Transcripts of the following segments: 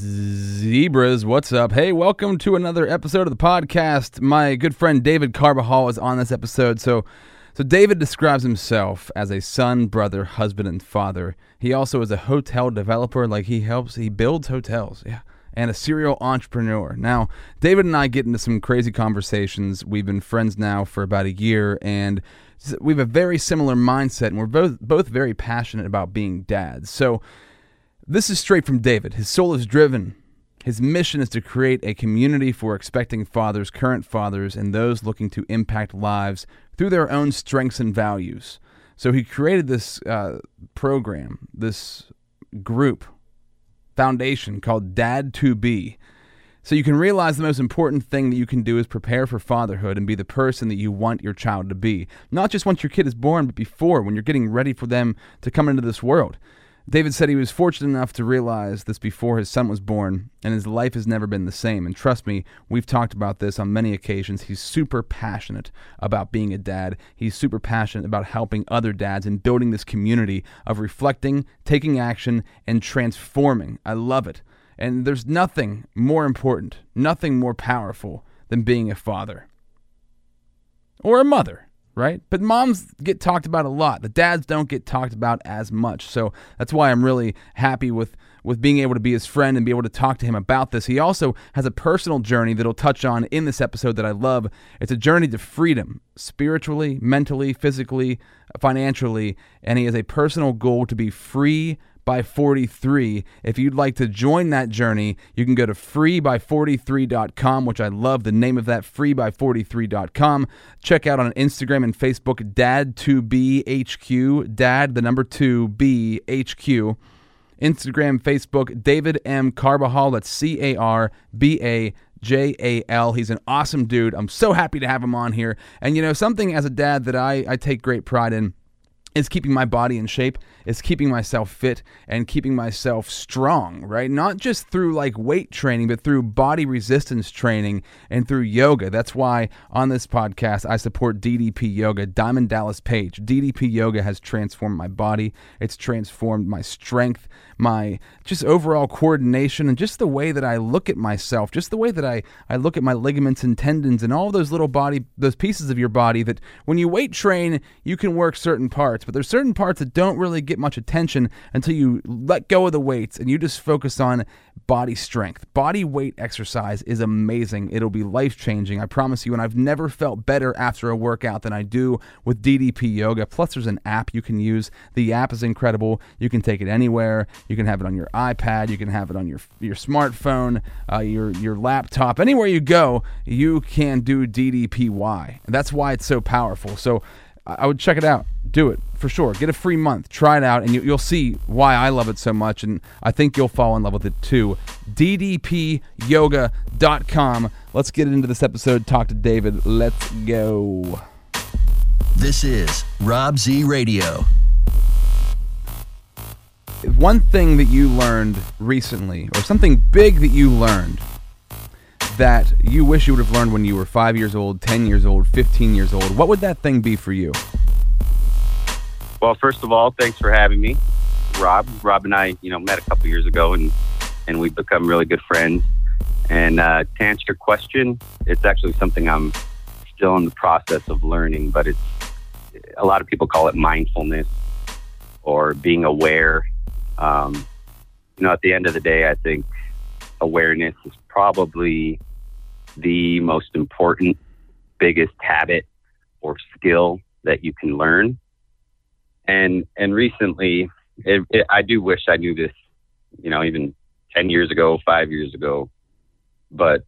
Zebras, what's up? Hey, welcome to another episode of the podcast. My good friend David Carbajal is on this episode. So, so David describes himself as a son, brother, husband, and father. He also is a hotel developer. Like he helps, he builds hotels. Yeah. And a serial entrepreneur. Now, David and I get into some crazy conversations. We've been friends now for about a year, and we have a very similar mindset, and we're both both very passionate about being dads. So, this is straight from David. His soul is driven. His mission is to create a community for expecting fathers, current fathers, and those looking to impact lives through their own strengths and values. So he created this uh, program, this group, foundation called Dad to Be. So you can realize the most important thing that you can do is prepare for fatherhood and be the person that you want your child to be. Not just once your kid is born, but before, when you're getting ready for them to come into this world. David said he was fortunate enough to realize this before his son was born, and his life has never been the same. And trust me, we've talked about this on many occasions. He's super passionate about being a dad. He's super passionate about helping other dads and building this community of reflecting, taking action, and transforming. I love it. And there's nothing more important, nothing more powerful than being a father or a mother right? But moms get talked about a lot. The dads don't get talked about as much. So that's why I'm really happy with with being able to be his friend and be able to talk to him about this. He also has a personal journey that he'll touch on in this episode that I love. It's a journey to freedom, spiritually, mentally, physically, financially, and he has a personal goal to be free by 43. If you'd like to join that journey, you can go to freeby43.com, which I love the name of that, freeby43.com. Check out on Instagram and Facebook, Dad2BHQ, Dad, the number 2, B, HQ. Instagram, Facebook, David M. Carbajal, that's C A R B A J A L. He's an awesome dude. I'm so happy to have him on here. And you know, something as a dad that I, I take great pride in is keeping my body in shape, it's keeping myself fit and keeping myself strong, right? Not just through like weight training, but through body resistance training and through yoga. That's why on this podcast I support DDP Yoga, Diamond Dallas Page. DDP Yoga has transformed my body, it's transformed my strength, my just overall coordination, and just the way that I look at myself, just the way that I, I look at my ligaments and tendons and all those little body, those pieces of your body that when you weight train, you can work certain parts, but there's certain parts that don't really get much attention until you let go of the weights and you just focus on body strength. Body weight exercise is amazing. It'll be life changing, I promise you. And I've never felt better after a workout than I do with DDP Yoga. Plus, there's an app you can use. The app is incredible. You can take it anywhere. You can have it on your iPad. You can have it on your your smartphone, uh, your your laptop. Anywhere you go, you can do DDPY. And that's why it's so powerful. So I would check it out. Do it for sure. Get a free month. Try it out, and you, will see why I love it so much. And I think you'll fall in love with it too. DDPyoga.com. Let's get into this episode. Talk to David. Let's go. This is Rob Z Radio. One thing that you learned recently, or something big that you learned that you wish you would have learned when you were five years old, 10 years old, 15 years old, what would that thing be for you? Well, first of all, thanks for having me, Rob. Rob and I, you know, met a couple years ago, and and we've become really good friends. And uh, to answer your question, it's actually something I'm still in the process of learning, but it's a lot of people call it mindfulness or being aware. Um, you know, at the end of the day, I think awareness is probably the most important, biggest habit or skill that you can learn. And and recently, it, it, I do wish I knew this, you know, even ten years ago, five years ago. But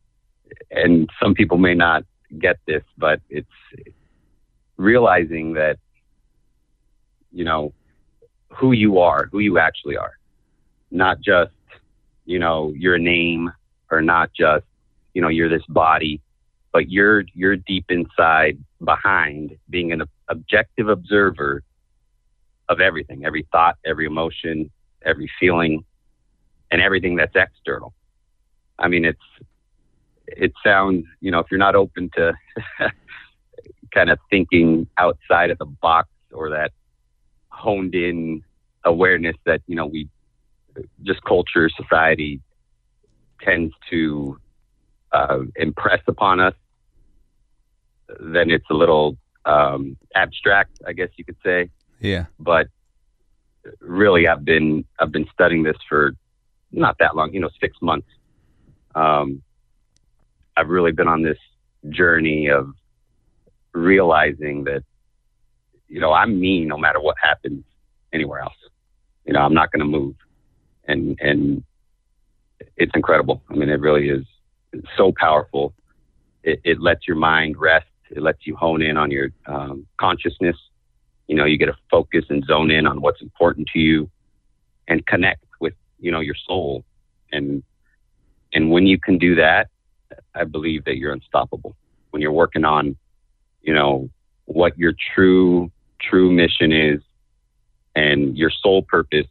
and some people may not get this, but it's realizing that you know who you are, who you actually are, not just you know your name or not just you know you're this body but you're you're deep inside behind being an objective observer of everything every thought every emotion every feeling and everything that's external. I mean it's it sounds you know if you're not open to kind of thinking outside of the box or that honed in awareness that you know we just culture society tends to uh, impress upon us, then it's a little um, abstract, I guess you could say. Yeah. But really, I've been I've been studying this for not that long, you know, six months. Um, I've really been on this journey of realizing that, you know, I'm me no matter what happens anywhere else. You know, I'm not going to move, and and it's incredible. I mean, it really is so powerful. It, it lets your mind rest. It lets you hone in on your um, consciousness. You know, you get to focus and zone in on what's important to you, and connect with you know your soul. And and when you can do that, I believe that you're unstoppable. When you're working on, you know, what your true true mission is, and your soul purpose,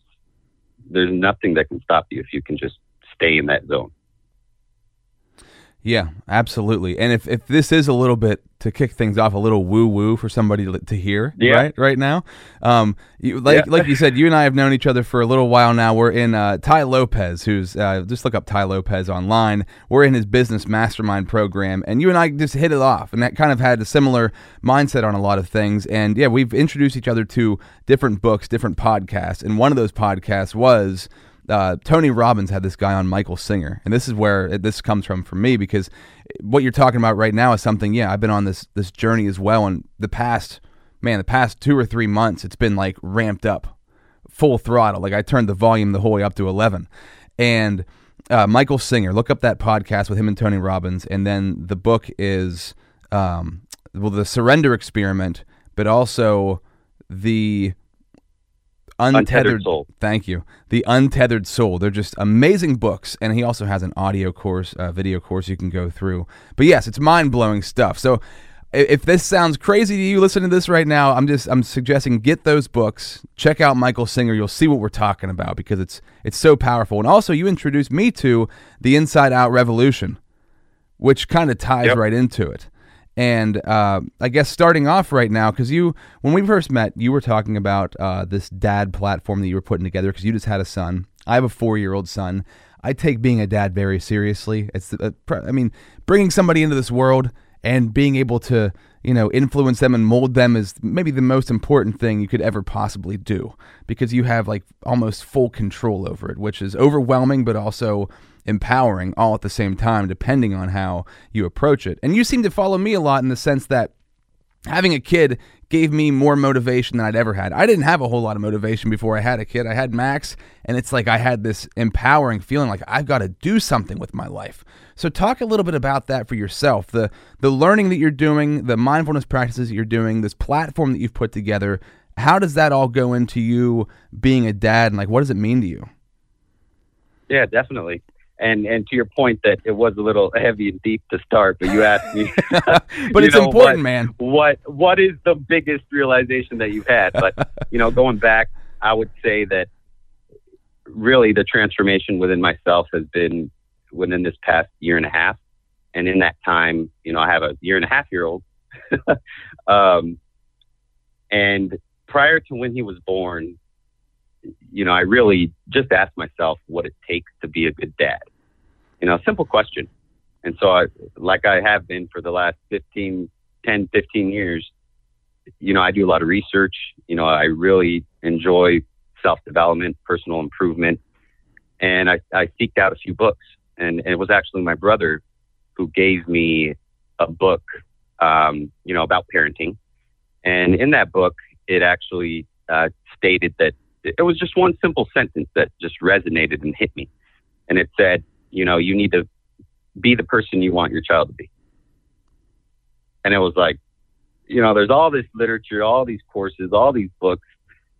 there's nothing that can stop you if you can just stay in that zone. Yeah, absolutely. And if, if this is a little bit to kick things off, a little woo woo for somebody to hear, Yeah. right, right now, um, you, like Yeah. like you said, you and I have known each other for a little while now. We're in uh, Tai Lopez, who's uh, just look up Tai Lopez online. We're in his business mastermind program, and you and I just hit it off, and that kind of had a similar mindset on a lot of things. And yeah, we've introduced each other to different books, different podcasts, and one of those podcasts was uh, Tony Robbins had this guy on Michael Singer, and this is where it, this comes from for me because what you're talking about right now is something. Yeah, I've been on this this journey as well, and the past man, the past two or three months, it's been like ramped up, full throttle. Like I turned the volume the whole way up to eleven, and uh, Michael Singer. Look up that podcast with him and Tony Robbins, and then the book is um, well, the Surrender Experiment, but also the Untethered Soul. Thank you. The Untethered Soul. They're just amazing books, and he also has an audio course, uh, video course you can go through. But yes, it's mind blowing stuff. So if this sounds crazy to you listening to this right now, I'm just I'm suggesting get those books. Check out Michael Singer. You'll see what we're talking about because it's it's so powerful. And also, you introduced me to the Inside Out Revolution, which kind of ties Yep. right into it. And uh, I guess starting off right now, because you, when we first met, you were talking about uh, this dad platform that you were putting together because you just had a son. I have a four-year-old son. I take being a dad very seriously. It's, uh, I mean, bringing somebody into this world and being able to, you know, influence them and mold them is maybe the most important thing you could ever possibly do because you have like almost full control over it, which is overwhelming, but also empowering all at the same time, depending on how you approach it. And you seem to follow me a lot in the sense that having a kid gave me more motivation than I'd ever had. I didn't have a whole lot of motivation before I had a kid. I had Max, and it's like I had this empowering feeling like I've got to do something with my life. So talk a little bit about that for yourself. The the learning that you're doing, the mindfulness practices that you're doing, this platform that you've put together, how does that all go into you being a dad and like what does it mean to you? Yeah, definitely. And and to your point that it was a little heavy and deep to start, but you asked me, But it's know, important, what- man. what what is the biggest realization that you've had? But you know, going back, I would say that really the transformation within myself has been within this past year and a half. And in that time, you know, I have a year and a half year old. um, and prior to when he was born, you know, I really just asked myself what it takes to be a good dad. You know, simple question. And so I, like I have been for the last 15, 10, 15 years, you know, I do a lot of research. You know, I really enjoy self development, personal improvement. And I, I seeked out a few books. And, and it was actually my brother who gave me a book, um, you know, about parenting. And in that book, it actually uh, stated that it was just one simple sentence that just resonated and hit me. And it said, you know, you need to be the person you want your child to be. And it was like, you know, there's all this literature, all these courses, all these books,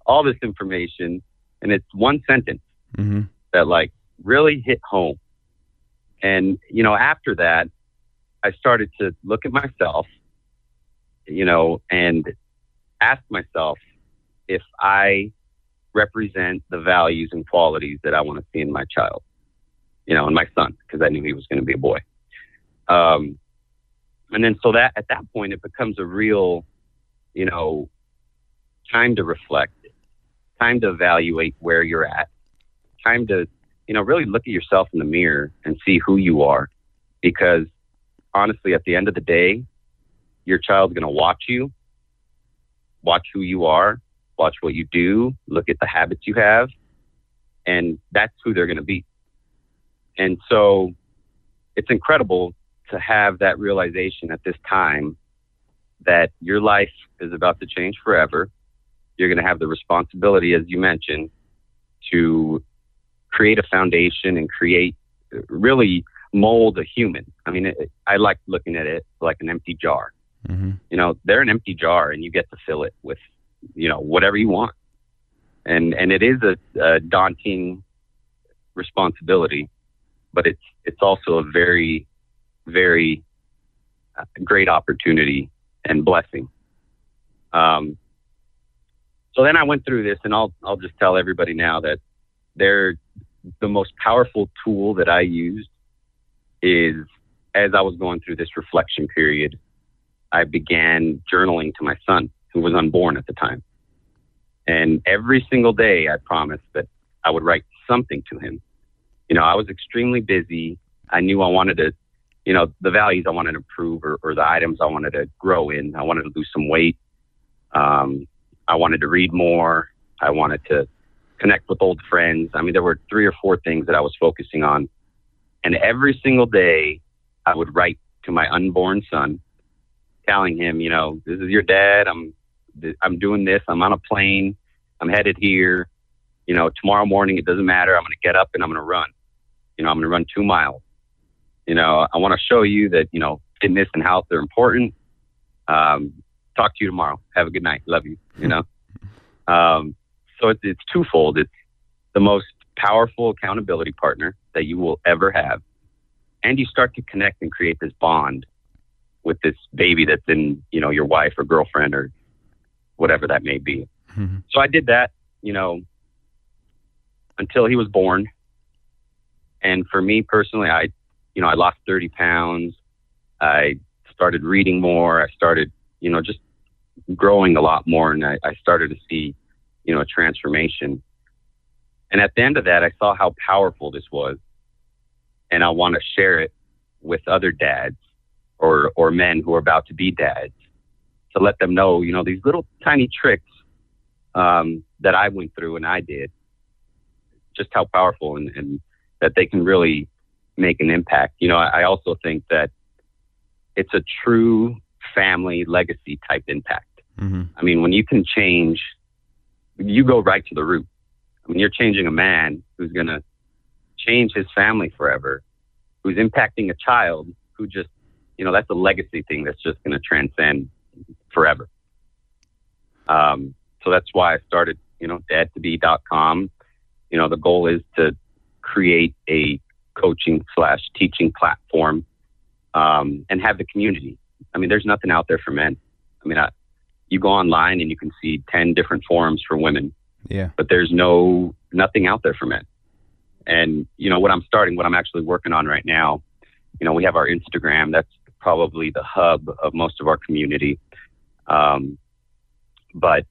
all this information, and it's one sentence Mm-hmm. that like really hit home. And, you know, after that, I started to look at myself, you know, and ask myself if I represent the values and qualities that I want to see in my child, you know, and my son, because I knew he was going to be a boy. Um, and then so that at that point, it becomes a real, you know, time to reflect, time to evaluate where you're at, time to you know, really look at yourself in the mirror and see who you are. Because honestly, at the end of the day, your child's going to watch you, watch who you are, watch what you do, look at the habits you have, and that's who they're going to be. And so it's incredible to have that realization at this time that your life is about to change forever. You're going to have the responsibility, as you mentioned, to create a foundation and create really mold a human. I mean, it, I like looking at it like an empty jar. Mm-hmm. You know, they're an empty jar, and you get to fill it with, you know, whatever you want. And and it is a, a daunting responsibility, but it's it's also a very, very uh, great opportunity and blessing. Um, so then I went through this, and I'll I'll just tell everybody now that they're the most powerful tool that I used is as I was going through this reflection period, I began journaling to my son, who was unborn at the time. And every single day, I promised that I would write something to him. You know, I was extremely busy. I knew I wanted to, you know, the values I wanted to improve or, or the items I wanted to grow in. I wanted to lose some weight. Um, I wanted to read more. I wanted to connect with old friends. I mean, there were three or four things that I was focusing on. And every single day, I would write to my unborn son, telling him, you know, this is your dad. I'm, I'm doing this. I'm on a plane. I'm headed here. You know, tomorrow morning, it doesn't matter. I'm going to get up and I'm going to run. You know, I'm going to run two miles. You know, I want to show you that, you know, fitness and health are important. Um, talk to you tomorrow. Have a good night. Love you. You know, um, so it's, it's twofold. It's the most powerful accountability partner that you will ever have. And you start to connect and create this bond with this baby that's in, you know, your wife or girlfriend or whatever that may be. Mm-hmm. So I did that, you know, until he was born. And for me personally, I, you know, I lost 30 pounds. I started reading more. I started, you know, just growing a lot more. And I, I started to see, you know, a transformation. And at the end of that, I saw how powerful this was. And I want to share it with other dads or, or men who are about to be dads to let them know, you know, these little tiny tricks um, that I went through and I did, just how powerful and, and that they can really make an impact. You know, I, I also think that it's a true family legacy type impact. Mm-hmm. I mean, when you can change, you go right to the root. I mean, you're changing a man who's going to change his family forever, who's impacting a child who just, you know, that's a legacy thing that's just going to transcend forever. Um, so that's why I started, you know, dad2be.com. You know, the goal is to create a coaching slash teaching platform um, and have the community. I mean, there's nothing out there for men. I mean, I, you go online and you can see 10 different forums for women, Yeah. but there's no, nothing out there for men. And, you know, what I'm starting, what I'm actually working on right now, you know, we have our Instagram. That's probably the hub of most of our community. Um, but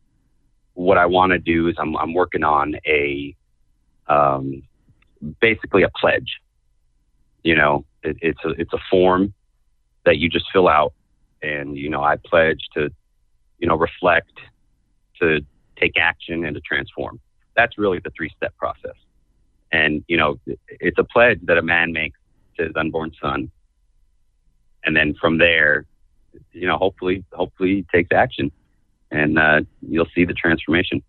what I want to do is I'm, I'm working on a, um, basically a pledge. You know, it, it's a, it's a form that you just fill out and, you know, I pledge to, you know, reflect, to take action and to transform. That's really the three step process. And, you know, it's a pledge that a man makes to his unborn son. And then from there, you know, hopefully, hopefully he takes action and uh, you'll see the transformation.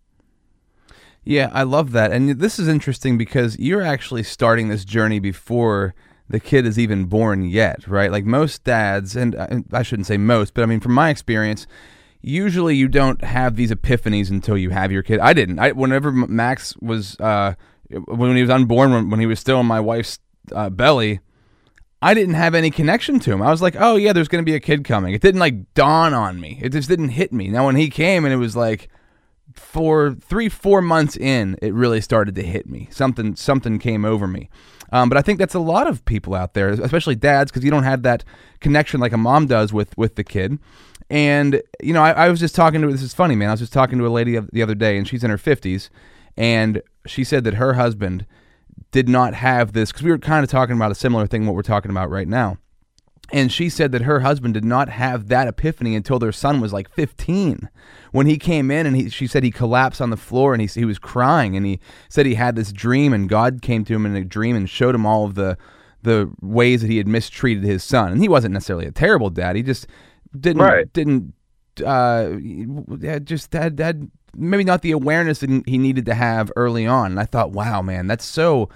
Yeah, I love that. And this is interesting because you're actually starting this journey before the kid is even born yet, right? Like most dads, and and I shouldn't say most, but I mean, from my experience, usually you don't have these epiphanies until you have your kid. I didn't. I whenever Max was uh, when he was unborn, when, when he was still in my wife's uh, belly, I didn't have any connection to him. I was like, oh yeah, there's going to be a kid coming. It didn't like dawn on me. It just didn't hit me. Now when he came and it was like for three, four months in, it really started to hit me. Something, something came over me. Um, but I think that's a lot of people out there, especially dads, because you don't have that connection like a mom does with with the kid. And you know, I, I was just talking to this is funny, man. I was just talking to a lady the other day, and she's in her fifties, and she said that her husband did not have this because we were kind of talking about a similar thing what we're talking about right now and she said that her husband did not have that epiphany until their son was like 15 when he came in and he, she said he collapsed on the floor and he, he was crying and he said he had this dream and god came to him in a dream and showed him all of the the ways that he had mistreated his son. And he wasn't necessarily a terrible dad. He just didn't Right. didn't uh just had had maybe not the awareness that he needed to have early on. And i thought wow man that's so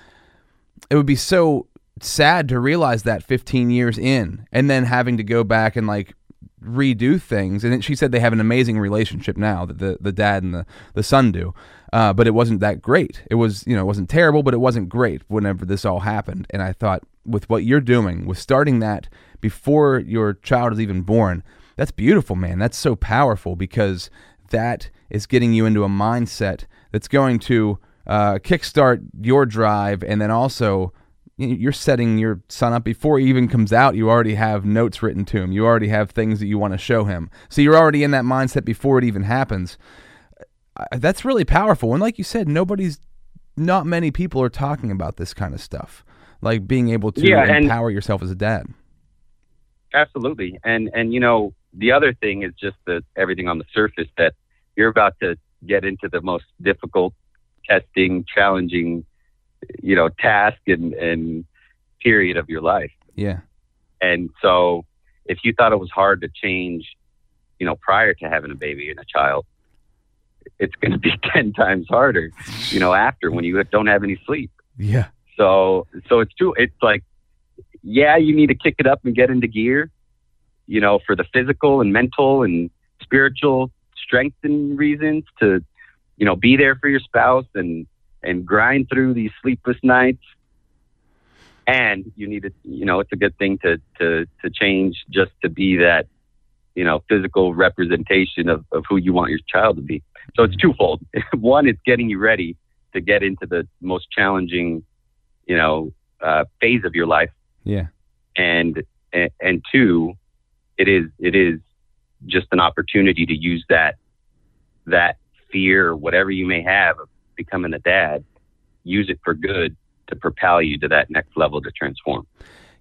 it would be so sad to realize that 15 years in and then having to go back and like redo things. And she said they have an amazing relationship now that the, the dad and the, the son do. Uh, but it wasn't that great. It was you know it wasn't terrible but it wasn't great whenever this all happened. And i thought with what you're doing with starting that before your child is even born that's beautiful man. That's so powerful because that is getting you into a mindset that's going to uh, kickstart your drive and then also you're setting your son up. Before he even comes out you already have notes written to him. You already have things that you want to show him. So you're already in that mindset before it even happens. That's really powerful. And like you said nobody's not many people are talking about this kind of stuff. Like being able to Yeah, empower yourself as a dad. Absolutely. And and you know, the other thing is just the everything on the surface that you're about to get into the most difficult testing, challenging, you know, task and, and period of your life. yeah And so if you thought it was hard to change, you know, prior to having a baby and a child, it's going to be 10 times harder, you know, after when you don't have any sleep. yeah So so it's too it's like yeah, you need to kick it up and get into gear, you know, for the physical and mental and spiritual strength and reasons to, you know, be there for your spouse and and grind through these sleepless nights. And you need to, you know, it's a good thing to to to change just to be that, you know, physical representation of, of who you want your child to be. So it's twofold. One, it's getting you ready to get into the most challenging, you know, uh, phase of your life, yeah and, and and two, it is it is just an opportunity to use that that fear whatever you may have of becoming a dad, use it for good to propel you to that next level to transform.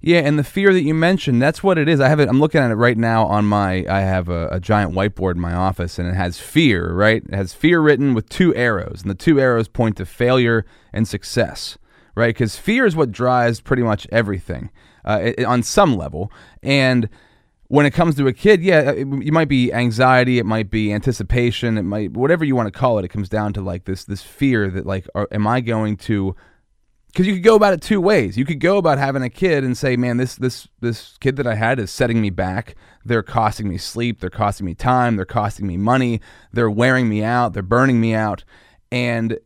Yeah, and the fear that you mentioned, that's what it is. I have it I'm looking at it right now on my I have a, a giant whiteboard in my office and it has fear, right? It has fear written with two arrows, and the two arrows point to failure and success, right? Cuz fear is what drives pretty much everything. Uh, it- on some level. And when it comes to a kid, yeah, it, it might be anxiety, it might be anticipation, it might whatever you want to call it. It comes down to like this this fear that like, are, am I going to because you could go about it two ways. You could go about having a kid and say, "Man, this this this kid that I had is setting me back. They're costing me sleep. They're costing me time. They're costing me money. They're wearing me out. They're burning me out." And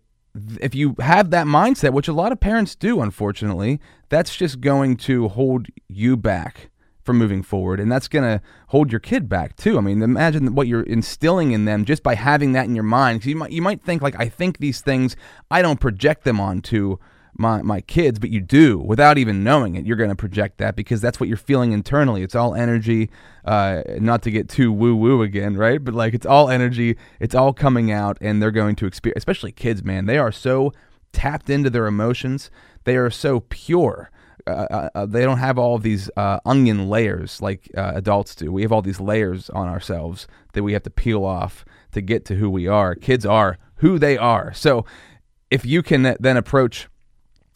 if you have that mindset, which a lot of parents do, unfortunately, that's just going to hold you back from moving forward, and that's going to hold your kid back too. I mean, imagine what you're instilling in them just by having that in your mind. 'Cause you might you might think like, "I think these things. I don't project them onto." my my kids, but you do without even knowing it. You're going to project that because that's what you're feeling internally. It's all energy. Uh, not to get too woo woo again, right? But like it's all energy. It's all coming out, and they're going to experience. Especially kids, man. They are so tapped into their emotions. They are so pure. Uh, uh, uh, they don't have all these uh, onion layers like uh, adults do. We have all these layers on ourselves that we have to peel off to get to who we are. Kids are who they are. So if you can then approach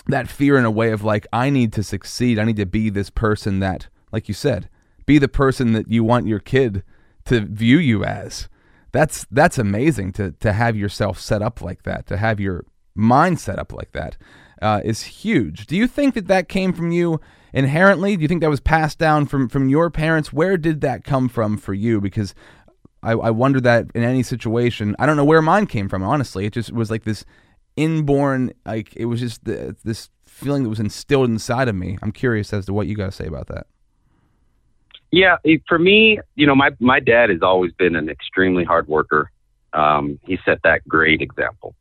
that fear in a way of like I need to succeed. I need to be this person that like you said, be the person that you want your kid to view you as. That's that's amazing to to have yourself set up like that, to have your mind set up like that uh, is huge. Do you think that that came from you inherently? Do you think that was passed down from from your parents? Where did that come from for you? Because I, I wonder that in any situation, I don't know where mine came from. Honestly, it just was like this inborn, like it was just the, this feeling that was instilled inside of me. I'm curious as to what you got to say about that. Yeah, for me, you know, my my dad has always been an extremely hard worker. Um, he set that great example.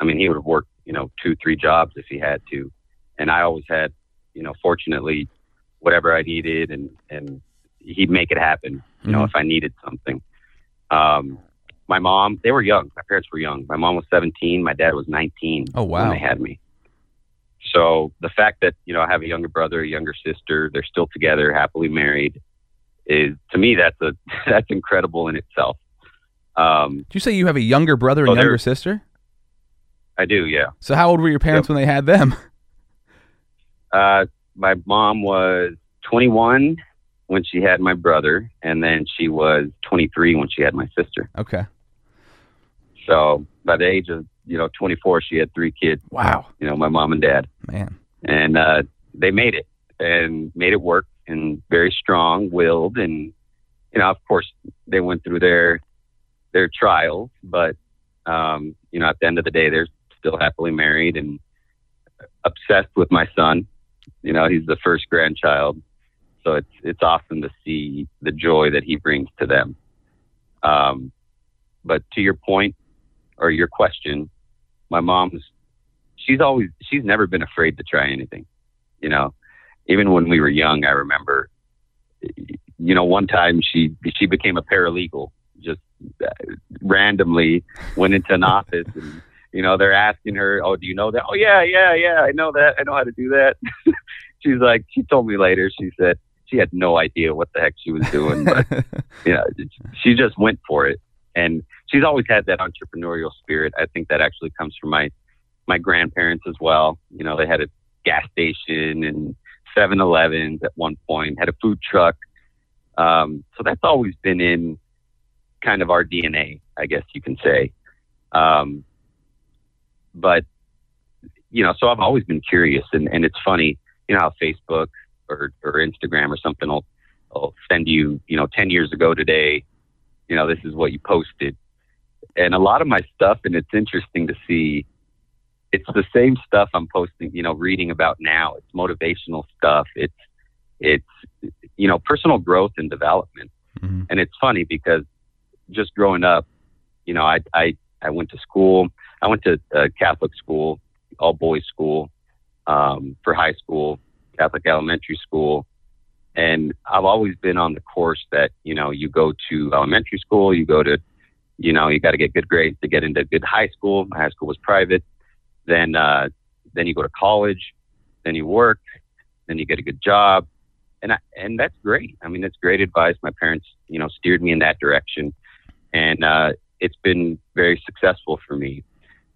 I mean, he would have worked, you know, two, three jobs if he had to, and I always had, you know, fortunately, whatever I needed, and and he'd make it happen. You know, Mhm. if I needed something. Um, my mom, they were young. My parents were young. My mom was 17. My dad was 19 Oh, wow. when they had me. so the fact that you know I have a younger brother, a younger sister, they're still together, happily married, is to me that's a that's incredible in itself. Um, Did you say you have a younger brother and Oh, younger sister? I do, yeah. So how old were your parents Yep. when they had them? Uh, my mom was 21 when she had my brother, and then she was 23 when she had my sister. Okay. So by the age of you know 24, she had three kids. Wow, You know, my mom and dad, man. and uh, they made it and made it work, and very strong-willed, and you know, of course, they went through their their trials, but um, you know, at the end of the day, they're still happily married and obsessed with my son. You know, he's the first grandchild, so it's it's awesome to see the joy that he brings to them. Um, but to your point or your question, my mom's she's always she's never been afraid to try anything. You know, even when we were young, I remember. You know, one time she she became a paralegal just randomly went into an office and you know they're asking her oh do you know that? Oh yeah yeah yeah i know that i know how to do that. She's like she told me later she said she had no idea what the heck she was doing but you know she just went for it. And she's always had that entrepreneurial spirit. I think that actually comes from my my grandparents as well. You know they had a gas station and 7-elevens at one point had a food truck. Um, so that's always been in kind of our dna i guess you can say. Um, but you know so i've always been curious and, and it's funny you know how facebook or, or instagram or something will, will send you you know 10 years ago today you know this is what you posted. And a lot of my stuff and it's interesting to see it's the same stuff i'm posting you know reading about now. It's motivational stuff. It's it's you know personal growth and development. Mhm. and it's funny because just growing up you know i i i went to school i went to a catholic school all boys school um for high school catholic elementary school. And i've always been on the course that you know you go to elementary school you go to you know you got to get good grades to get into good high school. My high school was private. Then uh then you go to college then you work then you get a good job. And I, and that's great. I mean that's great advice. My parents you know steered me in that direction. And uh it's been very successful for me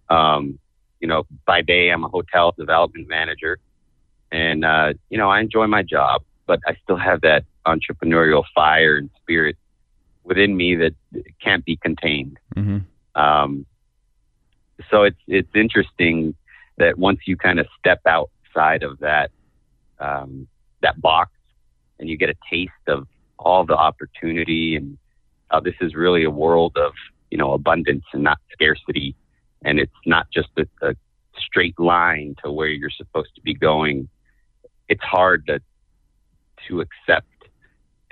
um you know by day i'm a hotel development manager and uh you know i enjoy my job but i still have that entrepreneurial fire and spirit within me that can't be contained Mhm. um, so it's it's interesting that once you kind of step outside of that um, that box and you get a taste of all the opportunity and uh, this is really a world of you know abundance and not scarcity and it's not just a, a straight line to where you're supposed to be going. It's hard to to accept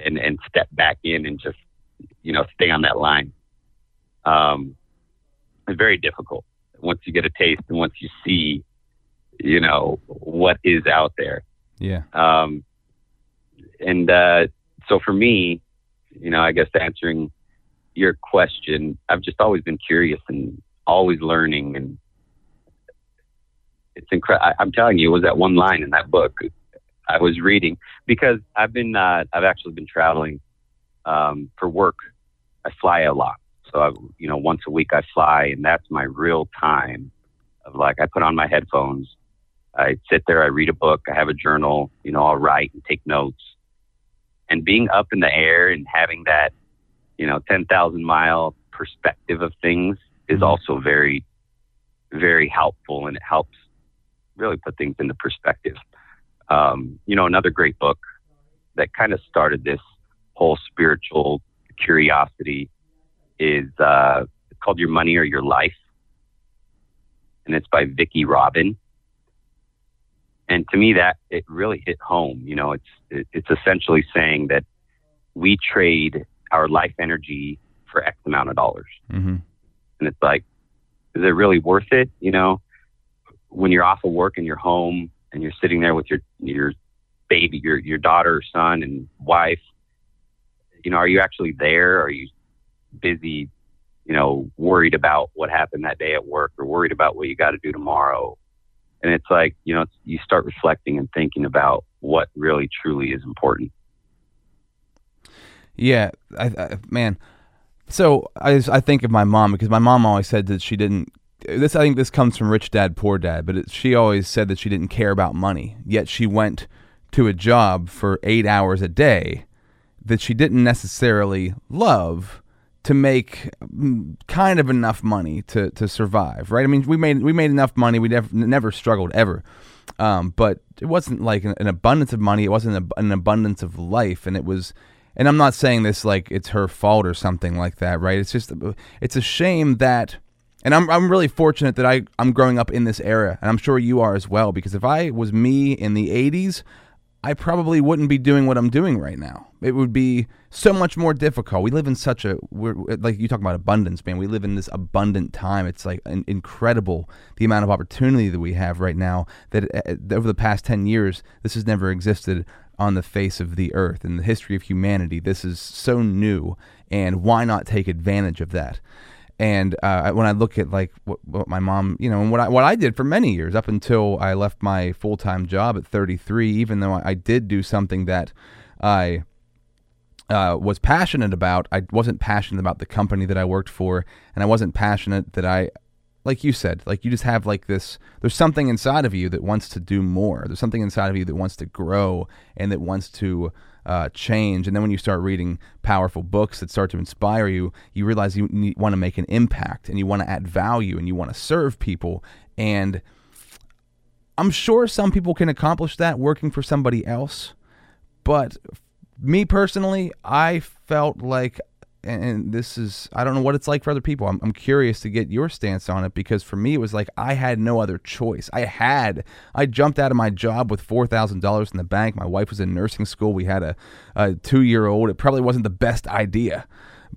and and step back in and just you know stay on that line. Um it's very difficult. Once you get a taste and once you see you know what is out there. Yeah. um, and uh, so for me, you know, I guess answering your question, I've just always been curious and always learning, and it's incredible. I'm telling you, it was that one line in that book I was reading because I've been, uh, I've actually been traveling um, for work. I fly a lot, so I, you know, once a week I fly, and that's my real time of like I put on my headphones. I sit there, I read a book, I have a journal, you know, I'll write and take notes. And being up in the air and having that, you know, 10,000 mile perspective of things is Mhm. also very, very helpful and it helps really put things into perspective. Um, you know, another great book that kind of started this whole spiritual curiosity is uh, it's called Your Money or Your Life. And it's by Vicki Robin and to me that it really hit home you know it's it, it's essentially saying that we trade our life energy for x amount of dollars Mm-hmm. And it's like is it really worth it you know when you're off of work and you're home and you're sitting there with your your baby your your daughter son and wife you know are you actually there are you busy you know worried about what happened that day at work or worried about what you got to do tomorrow and it's like you know you start reflecting and thinking about what really truly is important. Yeah, I, I, man. So I I think of my mom because my mom always said that she didn't. This I think this comes from rich dad poor dad, but it, she always said that she didn't care about money. Yet she went to a job for eight hours a day that she didn't necessarily love to make mm, kind of enough money to, to survive, right? I mean, we made we made enough money. We never never struggled ever, um, but it wasn't like an, an, abundance of money. It wasn't a, an abundance of life, and it was. And I'm not saying this like it's her fault or something like that, right? It's just it's a shame that. And I'm, I'm really fortunate that I, I'm growing up in this era, and I'm sure you are as well, because if I was me in the 80s, I probably wouldn't be doing what I'm doing right now. It would be so much more difficult. We live in such a we're like you talk about abundance, man. We live in this abundant time. It's like incredible the amount of opportunity that we have right now. That uh, over the past ten years, this has never existed on the face of the earth in the history of humanity. This is so new, and why not take advantage of that? And uh, when I look at like what, what, my mom, you know, and what I what I did for many years up until I left my full time job at 33, even though I, I did do something that I uh, was passionate about, I wasn't passionate about the company that I worked for, and I wasn't passionate that I, like you said, like you just have like this. There's something inside of you that wants to do more. There's something inside of you that wants to grow and that wants to uh, change. And then when you start reading powerful books that start to inspire you, you realize you want to make an impact and you want to add value and you want to serve people. And I'm sure some people can accomplish that working for somebody else. But me personally, I felt like and this is I don't know what it's like for other people. I'm, I'm curious to get your stance on it because for me it was like I had no other choice. I had I jumped out of my job with four thousand dollars in the bank. My wife was in nursing school. We had a, a two year old. It probably wasn't the best idea,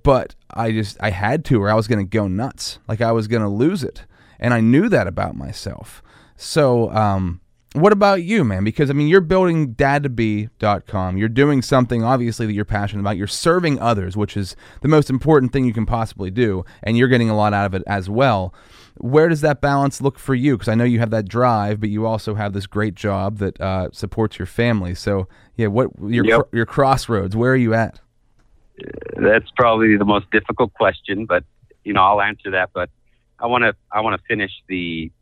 but I just I had to, or I was going to go nuts. Like I was going to lose it, and I knew that about myself. So um, what about you, man? Because I mean, you're building dad2be.com. You're doing something obviously that you're passionate about. You're serving others, which is the most important thing you can possibly do, and you're getting a lot out of it as well. Where does that balance look for you? Because I know you have that drive, but you also have this great job that uh, supports your family. So, yeah, what your yep. your crossroads? Where are you at? That's probably the most difficult question, but you know, I'll answer that. But I want to I want to finish the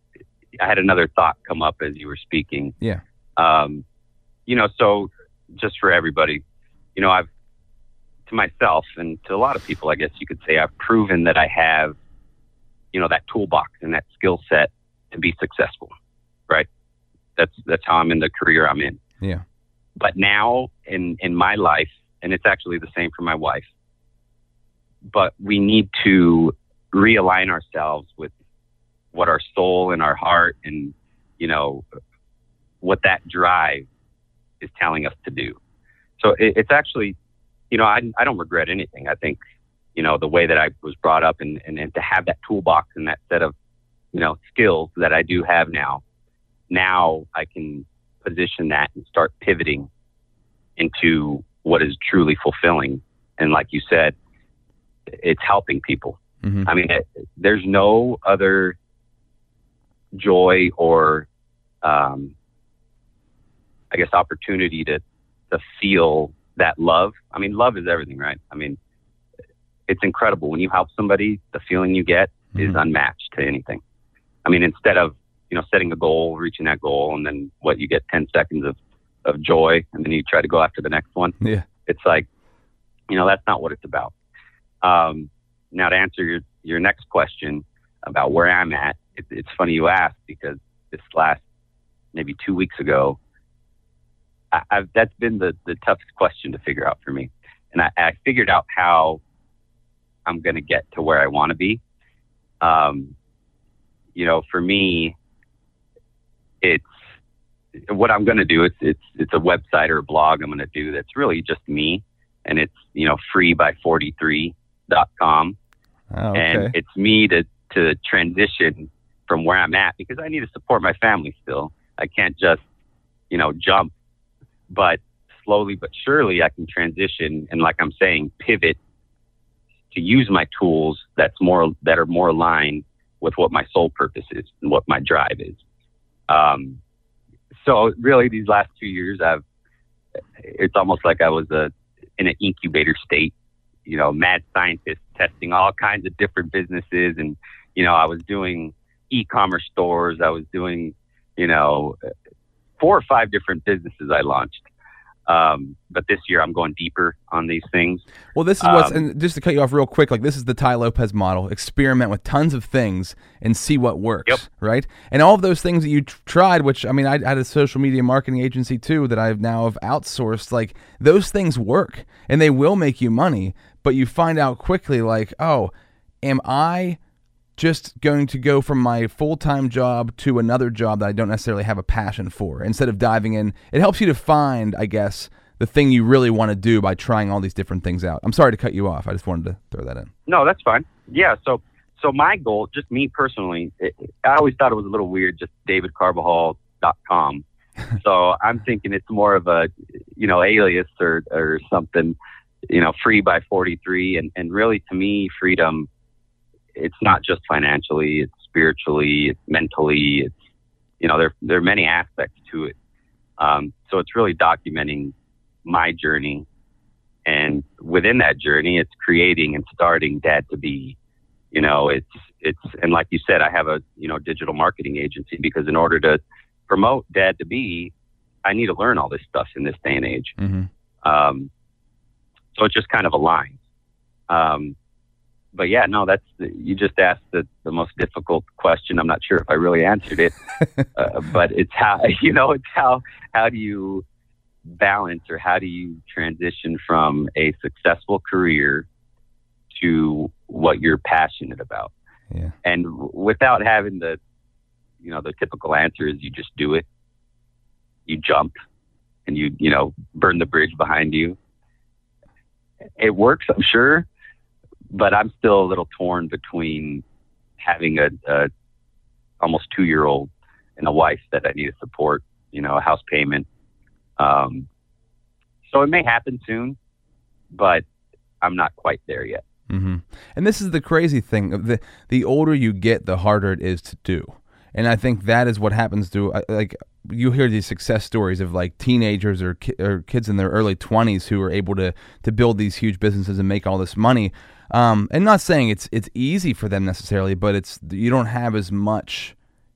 I had another thought come up as you were speaking. Yeah. Um, you know, so just for everybody, you know, I've to myself and to a lot of people, I guess you could say, I've proven that I have, you know, that toolbox and that skill set to be successful. Right. That's that's how I'm in the career I'm in. Yeah. But now in in my life, and it's actually the same for my wife. But we need to realign ourselves with what our soul and our heart and you know what that drive is telling us to do. So it, it's actually, you know, I, I don't regret anything. I think, you know, the way that I was brought up and, and, and to have that toolbox and that set of, you know, skills that I do have now, now I can position that and start pivoting into what is truly fulfilling. And like you said, it's helping people. Mm-hmm. I mean, it, there's no other joy or um, I guess opportunity to to feel that love. I mean, love is everything, right? I mean, it's incredible when you help somebody. The feeling you get mm-hmm. is unmatched to anything. I mean, instead of you know setting a goal, reaching that goal, and then what you get ten seconds of of joy, and then you try to go after the next one. Yeah, it's like you know that's not what it's about. Um, now to answer your your next question about where I'm at, it, it's funny you ask because this last maybe two weeks ago, I, I've, that's been the, the toughest question to figure out for me. And I, I figured out how I'm going to get to where I want to be. Um, you know, for me, it's what I'm going to do. It's, it's, it's a website or a blog I'm going to do that's really just me. And it's, you know, free by 43.com. Oh, okay. And it's me to, to transition from where I'm at because I need to support my family still. I can't just, you know, jump, but slowly but surely I can transition and like I'm saying, pivot to use my tools that's more that are more aligned with what my sole purpose is and what my drive is. Um, so really, these last two years, I've it's almost like I was a in an incubator state. You know, mad scientist testing all kinds of different businesses, and you know, I was doing e-commerce stores. I was doing, you know, four or five different businesses I launched. Um, but this year I'm going deeper on these things. Well, this is what's, um, and just to cut you off real quick, like this is the Tai Lopez model. Experiment with tons of things and see what works, yep. right? And all of those things that you t- tried, which I mean, I, I had a social media marketing agency too that I've now have outsourced. Like those things work and they will make you money, but you find out quickly, like, oh, am I just going to go from my full time job to another job that I don't necessarily have a passion for instead of diving in. It helps you to find, I guess, the thing you really want to do by trying all these different things out. I'm sorry to cut you off. I just wanted to throw that in. No, that's fine. Yeah. So, so my goal, just me personally, it, I always thought it was a little weird, just davidcarbajal.com. so I'm thinking it's more of a, you know, alias or, or something, you know, free by 43. And, and really to me, freedom it's not just financially, it's spiritually, it's mentally, it's you know there there are many aspects to it. Um, so it's really documenting my journey, and within that journey, it's creating and starting Dad to Be. You know, it's it's and like you said, I have a you know digital marketing agency because in order to promote Dad to Be, I need to learn all this stuff in this day and age. Mm-hmm. Um, so it just kind of aligns. Um, but yeah, no, that's you just asked the, the most difficult question. I'm not sure if I really answered it, uh, but it's how you know it's how how do you balance or how do you transition from a successful career to what you're passionate about, yeah. and without having the you know the typical answer is you just do it, you jump, and you you know burn the bridge behind you. It works, I'm sure but I'm still a little torn between having a, a almost two year old and a wife that I need to support, you know, a house payment. Um, so it may happen soon, but I'm not quite there yet. Mm-hmm. And this is the crazy thing: the the older you get, the harder it is to do. And I think that is what happens to like you hear these success stories of like teenagers or, ki- or kids in their early 20s who are able to to build these huge businesses and make all this money um, and not saying it's it's easy for them necessarily, but it's you don't have as much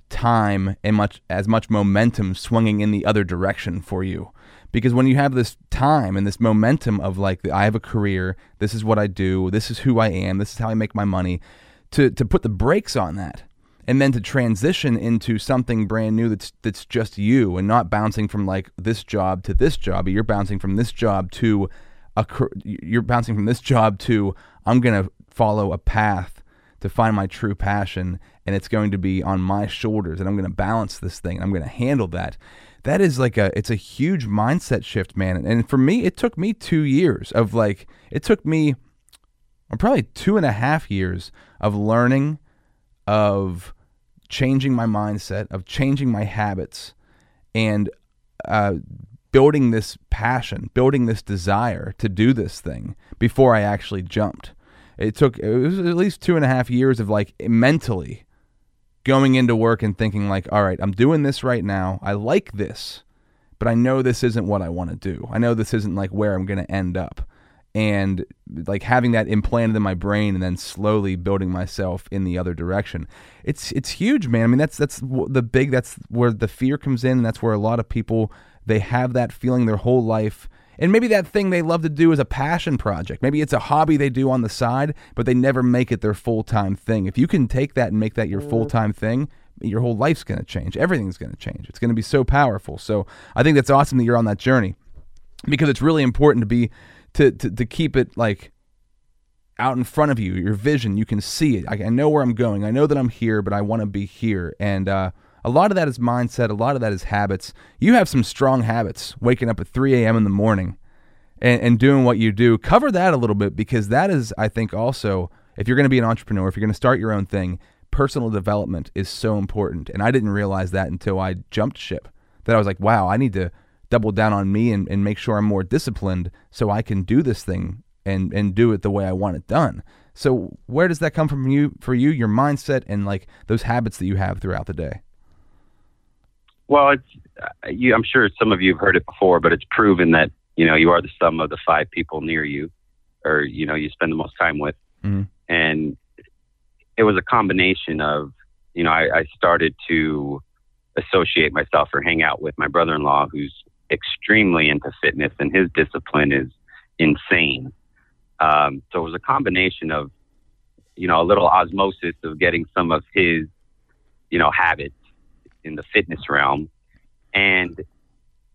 time and much as much momentum swinging in the other direction for you. Because when you have this time and this momentum of like I have a career, this is what I do, this is who I am, this is how I make my money, to to put the brakes on that and then to transition into something brand new that's that's just you and not bouncing from like this job to this job, but you're bouncing from this job to a you're bouncing from this job to I'm going to follow a path to find my true passion and it's going to be on my shoulders and I'm going to balance this thing and I'm going to handle that. That is like a it's a huge mindset shift, man. And for me, it took me two years of like it took me probably two and a half years of learning, of changing my mindset, of changing my habits, and uh, building this passion, building this desire to do this thing before I actually jumped. It took it was at least two and a half years of like mentally going into work and thinking like, all right, I'm doing this right now. I like this, but I know this isn't what I want to do. I know this isn't like where I'm going to end up. And like having that implanted in my brain and then slowly building myself in the other direction. It's it's huge, man. I mean, that's that's the big that's where the fear comes in and that's where a lot of people they have that feeling their whole life. And maybe that thing they love to do is a passion project. Maybe it's a hobby they do on the side, but they never make it their full time thing. If you can take that and make that your mm. full time thing, your whole life's going to change. Everything's going to change. It's going to be so powerful. So I think that's awesome that you're on that journey because it's really important to be to to, to keep it like out in front of you, your vision. You can see it. I, I know where I'm going. I know that I'm here, but I want to be here. And uh, a lot of that is mindset, a lot of that is habits. You have some strong habits, waking up at 3 a.m. in the morning and, and doing what you do. Cover that a little bit because that is, I think, also, if you're going to be an entrepreneur, if you're going to start your own thing, personal development is so important. And I didn't realize that until I jumped ship. That I was like, wow, I need to double down on me and, and make sure I'm more disciplined so I can do this thing and, and do it the way I want it done. So where does that come from you for you, your mindset and like those habits that you have throughout the day? Well, it's uh, you. I'm sure some of you have heard it before, but it's proven that you know you are the sum of the five people near you, or you know you spend the most time with, Mhm. and it was a combination of you know I, I started to associate myself or hang out with my brother-in-law who's extremely into fitness and his discipline is insane. Um, so it was a combination of you know a little osmosis of getting some of his you know habits in the fitness realm. And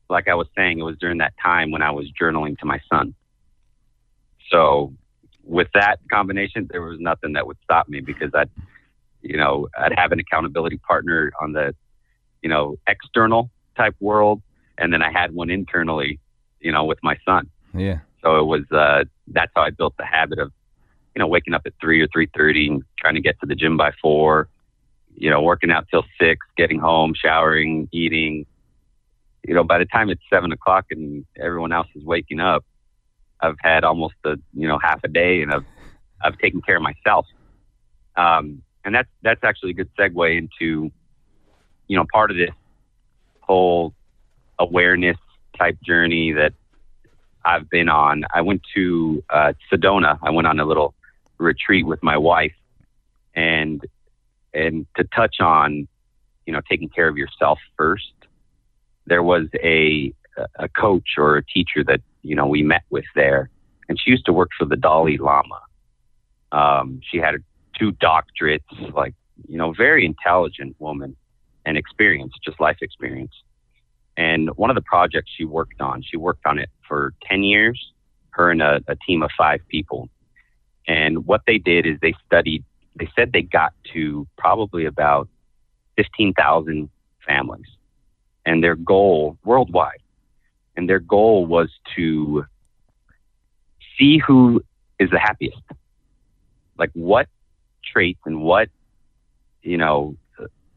like I was saying, it was during that time when I was journaling to my son. So with that combination, there was nothing that would stop me because I'd, you know, I'd have an accountability partner on the, you know, external type world. And then I had one internally, you know, with my son. Yeah. So it was, uh, that's how I built the habit of, you know, waking up at three or 3.30 and trying to get to the gym by four, you know, working out till six, getting home, showering, eating. You know, by the time it's seven o'clock and everyone else is waking up, I've had almost a you know half a day, and I've I've taken care of myself. Um, and that's that's actually a good segue into, you know, part of this whole awareness type journey that I've been on. I went to uh, Sedona. I went on a little retreat with my wife, and and to touch on, you know, taking care of yourself first. There was a a coach or a teacher that you know we met with there, and she used to work for the Dalai Lama. Um, she had two doctorates, like you know, very intelligent woman and experience, just life experience. And one of the projects she worked on, she worked on it for ten years. Her and a, a team of five people. And what they did is they studied they said they got to probably about 15,000 families. And their goal worldwide, and their goal was to see who is the happiest. Like what traits and what, you know,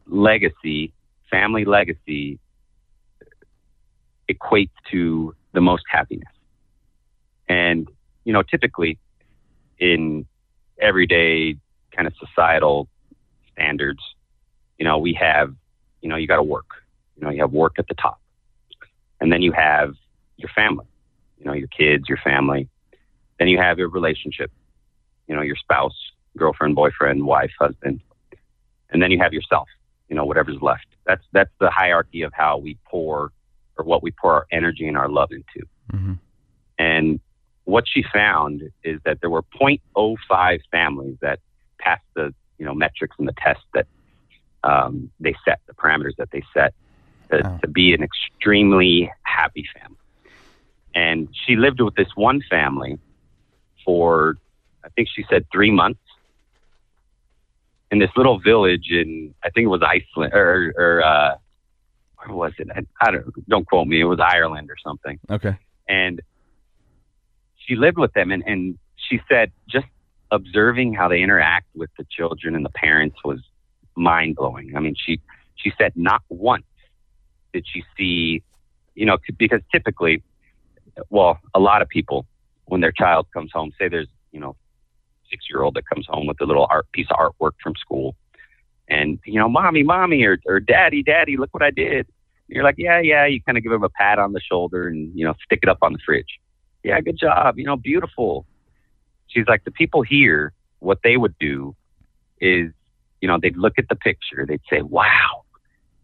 legacy, family legacy equates to the most happiness. And, you know, typically in everyday kind of societal standards, you know, we have, you know, you got to work. You know, you have work at the top. And then you have your family, you know, your kids, your family. Then you have your relationship, you know, your spouse, girlfriend, boyfriend, wife, husband. And then you have yourself, you know, whatever's left. That's that's the hierarchy of how we pour or what we pour our energy and our love into. hmm And what she found is that there were 0.05 families that passed the you know metrics and the tests that um, they set, the parameters that they set to, Wow. to be an extremely happy family. And she lived with this one family for, I think she said three months in this little village in, I think it was Iceland or, or uh, where was it? I, I don't, don't quote me. It was Ireland or something Okay. and she lived with them and, and she said just observing how they interact with the children and the parents was mind blowing. I mean, she she said not once did she see, you know, because typically, well, a lot of people when their child comes home, say there's you know six year old that comes home with a little art piece of artwork from school, and you know, mommy, mommy, or or daddy, daddy, look what I did. And you're like, yeah, yeah. You kind of give them a pat on the shoulder and you know stick it up on the fridge. Yeah, good job. You know, beautiful. She's like, the people here, what they would do is, you know, they'd look at the picture, they'd say, wow,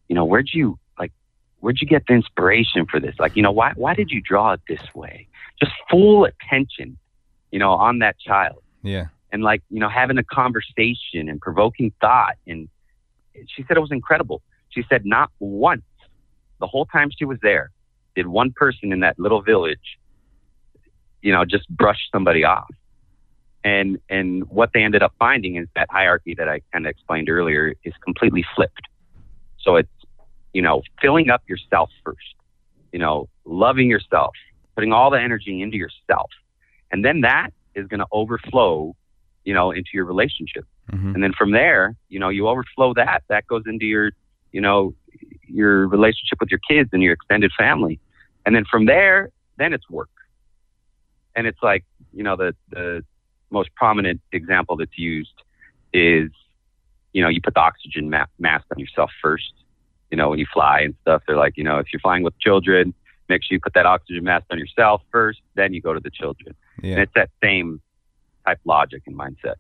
you know, where'd you like, where'd you get the inspiration for this? Like, you know, why why did you draw it this way? Just full attention, you know, on that child Yeah. and like you know having a conversation and provoking thought and she said it was incredible she said not once the whole time she was there did one person in that little village you know just brush somebody off and and what they ended up finding is that hierarchy that i kind of explained earlier is completely flipped. So it's you know filling up yourself first you know loving yourself putting all the energy into yourself. And then that is going to overflow you know into your relationship. Hmm and then from there you know you overflow that that goes into your you know your relationship with your kids and your extended family. And then from there then it's work. And it's like you know the the most prominent example that's used is you know you put the oxygen ma- mask on yourself first you know, when you fly and stuff, they're like, you know, if you're flying with children, make sure you put that oxygen mask on yourself first, then you go to the children. And Yeah. it's that same type logic and mindset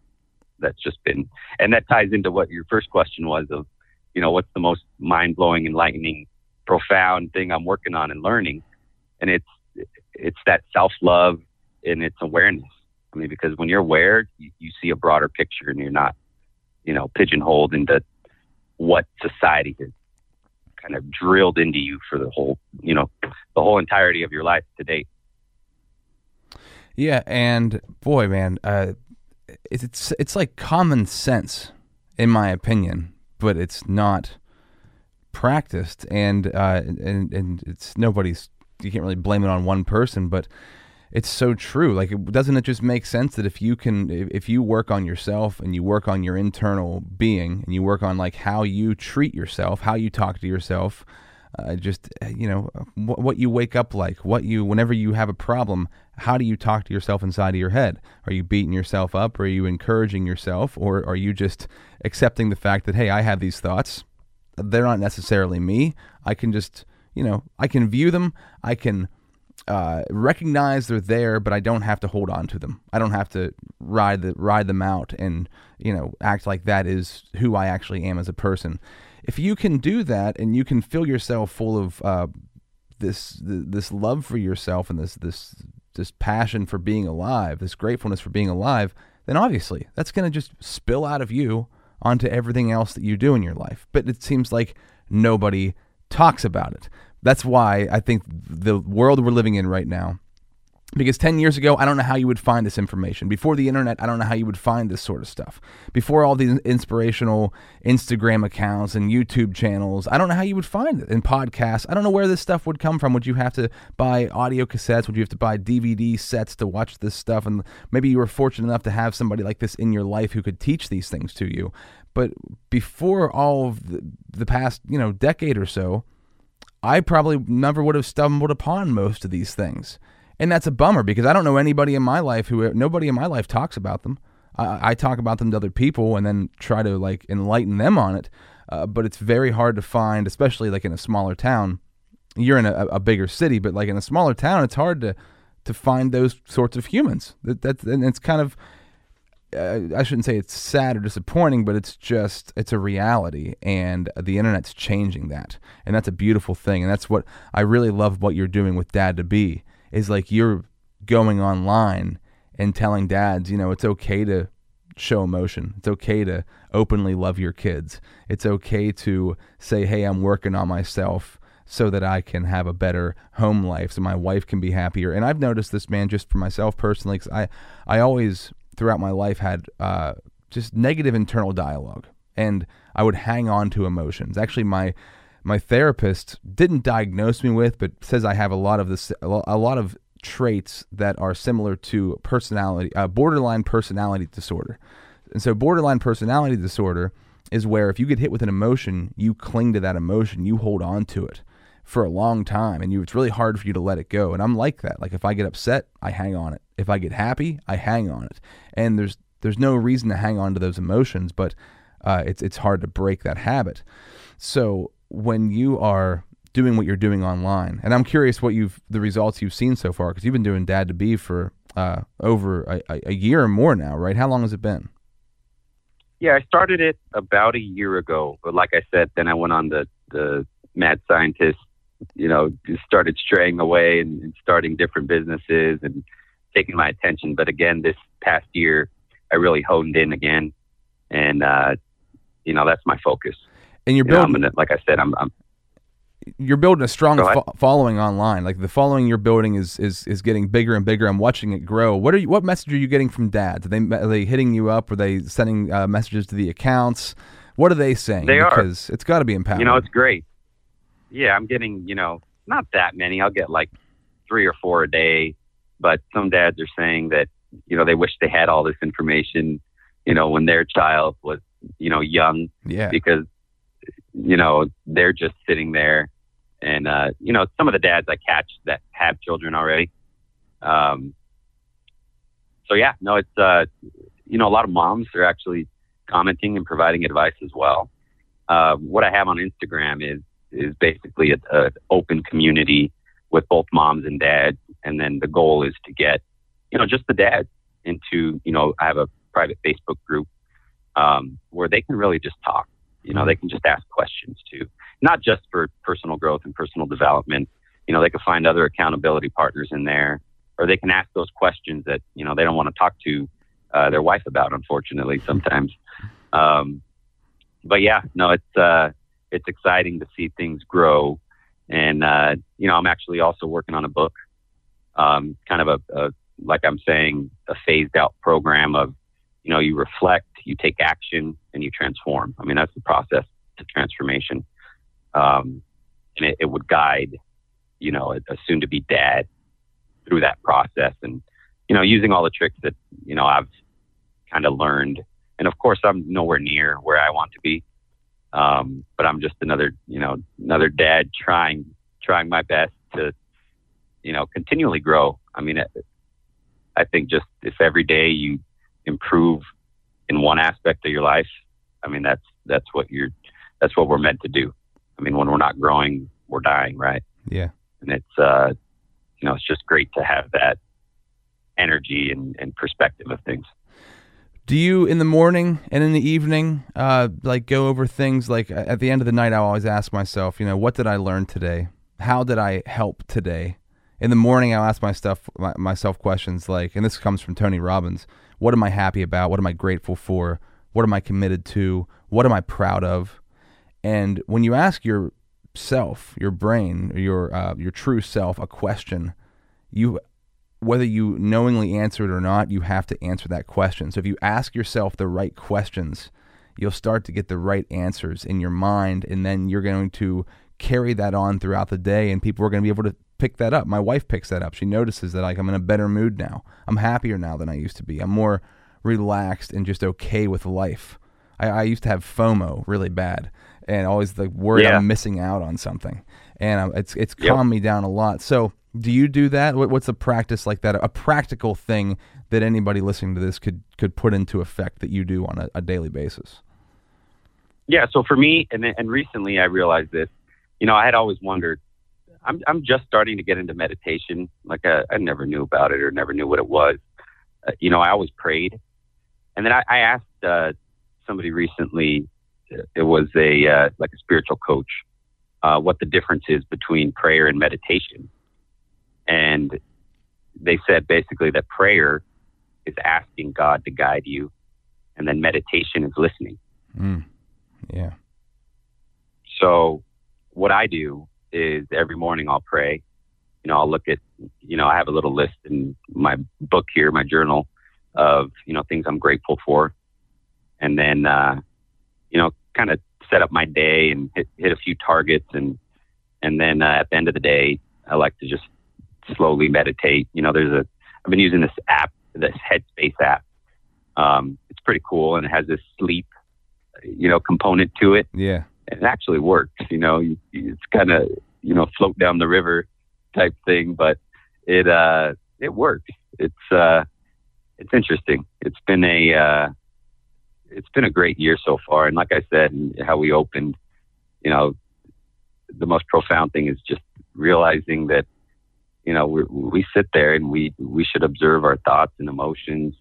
that's just been, and that ties into what your first question was of, you know, what's the most mind blowing, enlightening, profound thing I'm working on and learning. And it's, it's that self love and it's awareness. I mean, because when you're aware, you, you see a broader picture and you're not, you know, pigeonholed into what society has kind of drilled into you for the whole, you know, the whole entirety of your life to date. Yeah, and boy, man, uh, it's it's like common sense, in my opinion, but it's not practiced, and uh, and and it's nobody's. You can't really blame it on one person, but it's so true. Like, doesn't it just make sense that if you can, if, if you work on yourself and you work on your internal being, and you work on like how you treat yourself, how you talk to yourself, uh, just uh, you know what, what you wake up like what you whenever you have a problem how do you talk to yourself inside of your head? Are you beating yourself up? Are you encouraging yourself? Or are you just accepting the fact that hey i have these thoughts. They're not necessarily me. I can just you know i can view them. I can uh, recognize they're there, but I don't have to hold on to them. I don't have to ride the ride them out and you know act like that is who I actually am as a person. If you can do that and you can fill yourself full of uh, this th- this love for yourself and this this this passion for being alive, this gratefulness for being alive, then obviously that's going to just spill out of you onto everything else that you do in your life. But it seems like nobody talks about it. That's why I think the world we're living in right now because 10 years ago, I don't know how you would find this information. Before the internet, I don't know how you would find this sort of stuff. Before all these inspirational Instagram accounts and YouTube channels, I don't know how you would find it. And podcasts, I don't know where this stuff would come from. Would you have to buy audio cassettes? Would you have to buy DVD sets to watch this stuff? And maybe you were fortunate enough to have somebody like this in your life who could teach these things to you. But before all of the, the past, you know, decade or so, I probably never would have stumbled upon most of these things. And that's a bummer because I don't know anybody in my life who nobody in my life talks about them. I, I talk about them to other people and then try to like enlighten them on it. Uh, but it's very hard to find, especially like in a smaller town. You're in a, a bigger city, but like in a smaller town, it's hard to to find those sorts of humans. That that's and it's kind of I shouldn't say it's sad or disappointing, but it's just it's a reality, and the internet's changing that, and that's a beautiful thing, and that's what I really love what you're doing with Dad to Be is like you're going online and telling dads, you know, it's okay to show emotion, it's okay to openly love your kids, it's okay to say, hey, I'm working on myself so that I can have a better home life, so my wife can be happier, and I've noticed this, man, just for myself personally, because I I always throughout my life had uh, just negative internal dialogue, and I would hang on to emotions. Actually, my my therapist didn't diagnose me with, but says I have a lot of this, a lot of traits that are similar to personality, uh, borderline personality disorder. And so, borderline personality disorder is where if you get hit with an emotion, you cling to that emotion, you hold on to it for a long time, and you it's really hard for you to let it go. And I'm like that. Like if I get upset, I hang on it. If I get happy, I hang on it. And there's there's no reason to hang on to those emotions, but uh, it's it's hard to break that habit. So when you are doing what you're doing online, and I'm curious what you've the results you've seen so far because you've been doing Dad to Be for uh, over a, a year or more now, right? How long has it been? Yeah, I started it about a year ago, but like I said, then I went on the the mad scientist, you know, just started straying away and, and starting different businesses and taking my attention. But again, this past year, I really honed in again, and uh, you know, that's my focus. And you're You know, building, gonna, like I said, I'm, I'm you're building a strong fo- following online. Like the following you're building is is is getting bigger and bigger. I'm watching it grow. What are you? What message are you getting from dads? Are they are they hitting you up? Are they sending uh, messages to the accounts? What are they saying? They are. because it's got to be empowering. you know, it's great. Yeah, I'm getting, you know, not that many. I'll get like three or four a day, but some dads are saying that, you know, they wish they had all this information, you know, when their child was, you know, young yeah, because, you know, they're just sitting there. And, uh, you know, some of the dads I catch that have children already. Um, so yeah, no, it's, uh, you know, a lot of moms are actually commenting and providing advice as well. Uh, what I have on Instagram is is basically an open community with both moms and dads, and then the goal is to get you know just the dads into you know I have a private Facebook group um, where they can really just talk. You know, they can just ask questions too, not just for personal growth and personal development. You know, they can find other accountability partners in there, or they can ask those questions that you know they don't want to talk to uh, their wife about. Unfortunately, sometimes. Um, but yeah, no, it's uh, it's exciting to see things grow, and uh, you know, I'm actually also working on a book, um, kind of a, a like I'm saying, a phased out program of you know, you reflect, you take action, and you transform. I mean, that's the process to transformation. Um, and it, it, would guide, you know, a, a soon to be dad through that process and, you know, using all the tricks that, you know, I've kind of learned. And of course, I'm nowhere near where I want to be. Um, but I'm just another, you know, another dad trying, trying my best to, you know, continually grow. I mean, I think just if every day you improve in one aspect of your life, I mean that's that's what you're that's what we're meant to do. I mean, when we're not growing, we're dying, right? Yeah. And it's uh, you know, it's just great to have that energy and, and perspective of things. Do you in the morning and in the evening, uh, like go over things like at the end of the night? I always ask myself, you know, what did I learn today? How did I help today? In the morning, I'll ask my stuff, my, myself questions like, and this comes from Tony Robbins what am I happy about? What am I grateful for? What am I committed to? What am I proud of? And when you ask yourself, your brain, your uh, your true self, a question, you whether you knowingly answer it or not, you have to answer that question. So if you ask yourself the right questions, you'll start to get the right answers in your mind, and then you're going to carry that on throughout the day, and people are going to be able to pick that up. My wife picks that up. She notices that like I'm in a better mood now. I'm happier now than I used to be. I'm more relaxed and just okay with life. I, I used to have FOMO really bad and always the worry yeah. I'm missing out on something. And I'm, it's it's yep. calmed me down a lot. So, do you do that? What's a practice like that? A practical thing that anybody listening to this could could put into effect that you do on a, a daily basis? Yeah. So for me, and and recently I realized this. You know, I had always wondered I'm I'm just starting to get into meditation. Like I, uh, I never knew about it or never knew what it was. Uh, you know, I always prayed, and then I, I asked uh, somebody recently. It was a uh, like a spiritual coach. Uh, what the difference is between prayer and meditation, and they said basically that prayer is asking God to guide you, and then meditation is listening. Mm. Yeah. So what I do is every morning I'll pray. You know, I'll look at, you know, I have a little list in my book here, my journal of, you know, things I'm grateful for. And then, uh, you know, kind of set up my day and hit, hit a few targets. And, and then uh, at the end of the day, I like to just slowly meditate. You know, there's a, I've been using this app, this Headspace app. Um, it's pretty cool and it has this sleep, you know, component to it. Yeah it actually works. You know, it's kind of you know float down the river type thing, but it uh it works. It's uh it's interesting. It's been a uh, it's been a great year so far, and like I said, how we opened, you know, the most profound thing is just realizing that you know we we sit there and we we should observe our thoughts and emotions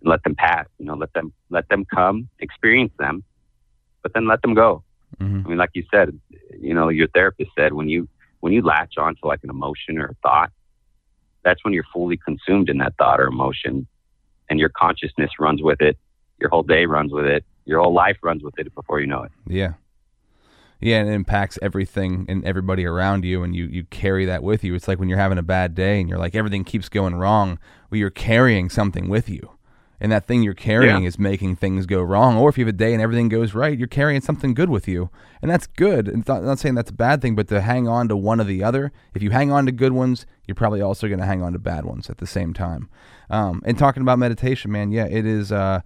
and let them pass. You know, let them let them come, experience them, but then let them go. Mm-hmm. I mean, like you said, you know, your therapist said when you when you latch onto like an emotion or a thought, that's when you're fully consumed in that thought or emotion, and your consciousness runs with it. Your whole day runs with it. Your whole life runs with it before you know it. Yeah. Yeah, and it impacts everything and everybody around you, and you, you carry that with you. It's like when you're having a bad day and you're like, everything keeps going wrong. Well, you're carrying something with you and that thing you're carrying yeah. is making things go wrong. Or if you have a day and everything goes right, you're carrying something good with you, and that's good. It's not, not saying that's a bad thing, but to hang on to one or the other. If you hang on to good ones, you're probably also going to hang on to bad ones at the same time. Um, and talking about meditation, man, yeah, it is. Uh,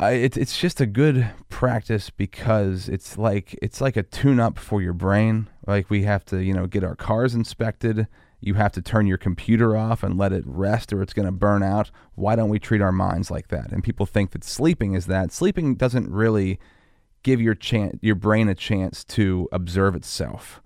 it's it's just a good practice because it's like it's like a tune up for your brain. Like we have to, you know, get our cars inspected you have to turn your computer off and let it rest or it's going to burn out. Why don't we treat our minds like that? And people think that sleeping is that. Sleeping doesn't really give your chan- your brain a chance to observe itself.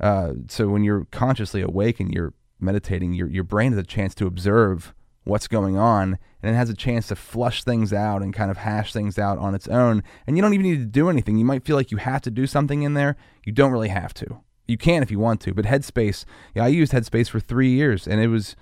Uh, so when you're consciously awake and you're meditating, your your brain has a chance to observe what's going on and it has a chance to flush things out and kind of hash things out on its own. And you don't even need to do anything. You might feel like you have to do something in there. You don't really have to. You can if you want to, but Headspace, yeah, I used Headspace for three years and it was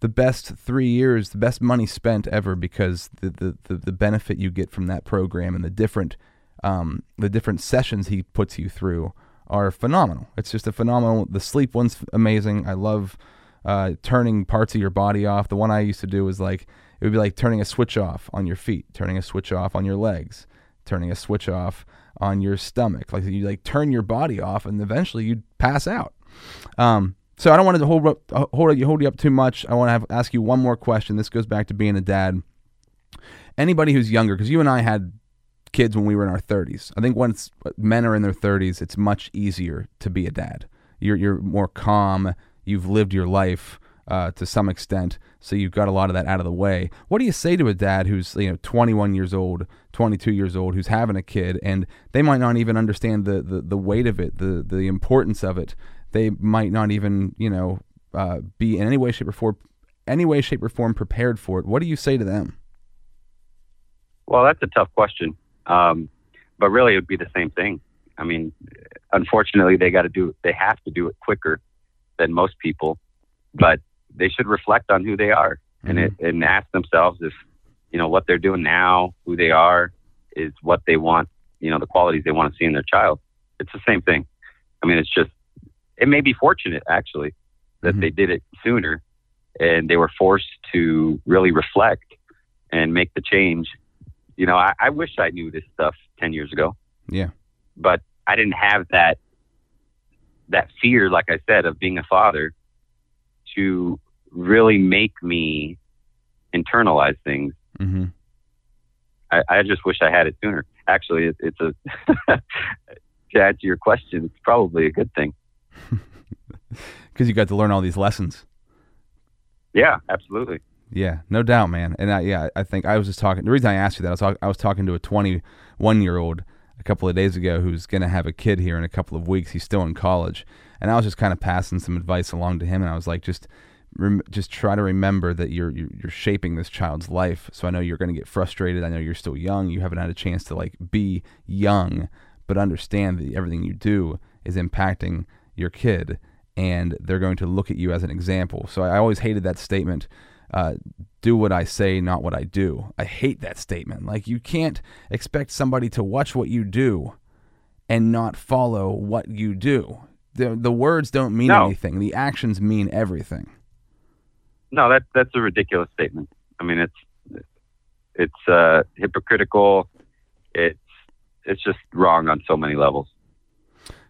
the best three years, the best money spent ever because the, the, the, the benefit you get from that program and the different um, the different sessions he puts you through are phenomenal. It's just a phenomenal. The sleep one's amazing. I love uh, turning parts of your body off. The one I used to do was like it would be like turning a switch off on your feet, turning a switch off on your legs, turning a switch off on your stomach. Like you like turn your body off, and eventually you'd pass out. Um, so I don't want to hold up, uh, hold you hold you up too much. I want to have, ask you one more question. This goes back to being a dad. Anybody who's younger, because you and I had kids when we were in our 30s. I think once men are in their 30s, it's much easier to be a dad. You're you're more calm. You've lived your life uh, to some extent, so you've got a lot of that out of the way. What do you say to a dad who's you know 21 years old, 22 years old, who's having a kid, and they might not even understand the the, the weight of it, the the importance of it. They might not even you know uh, be in any way, shape, or form, any way, shape, or form prepared for it. What do you say to them? Well, that's a tough question. Um, but really, it would be the same thing. I mean, unfortunately, they got to do they have to do it quicker than most people, but they should reflect on who they are mm-hmm. and it, and ask themselves if you know what they're doing now, who they are, is what they want. You know, the qualities they want to see in their child. It's the same thing. I mean, it's just it may be fortunate actually that mm-hmm. they did it sooner and they were forced to really reflect and make the change you know, I, I wish I knew this stuff 10 years ago. Yeah. But I didn't have that, that fear, like I said, of being a father to really make me internalize things. Mm-hmm. I, I just wish I had it sooner. Actually, it, it's a, to answer your question, it's probably a good thing. Because you got to learn all these lessons. Yeah, absolutely. Yeah, no doubt, man. And I, yeah, I think I was just talking. The reason I asked you that, I was, talk, I was talking to a 21 year old a couple of days ago who's going to have a kid here in a couple of weeks. He's still in college, and I was just kind of passing some advice along to him. And I was like, just, rem- just try to remember that you're, you're you're shaping this child's life. So I know you're going to get frustrated. I know you're still young. You haven't had a chance to like be young, but understand that everything you do is impacting your kid, and they're going to look at you as an example. So I always hated that statement uh, do what I say, not what I do. I hate that statement. Like, you can't expect somebody to watch what you do and not follow what you do. The, the words don't mean no. anything, the actions mean everything. No, that, that's a ridiculous statement. I mean, it's, it's uh, hypocritical. It's, it's just wrong on so many levels.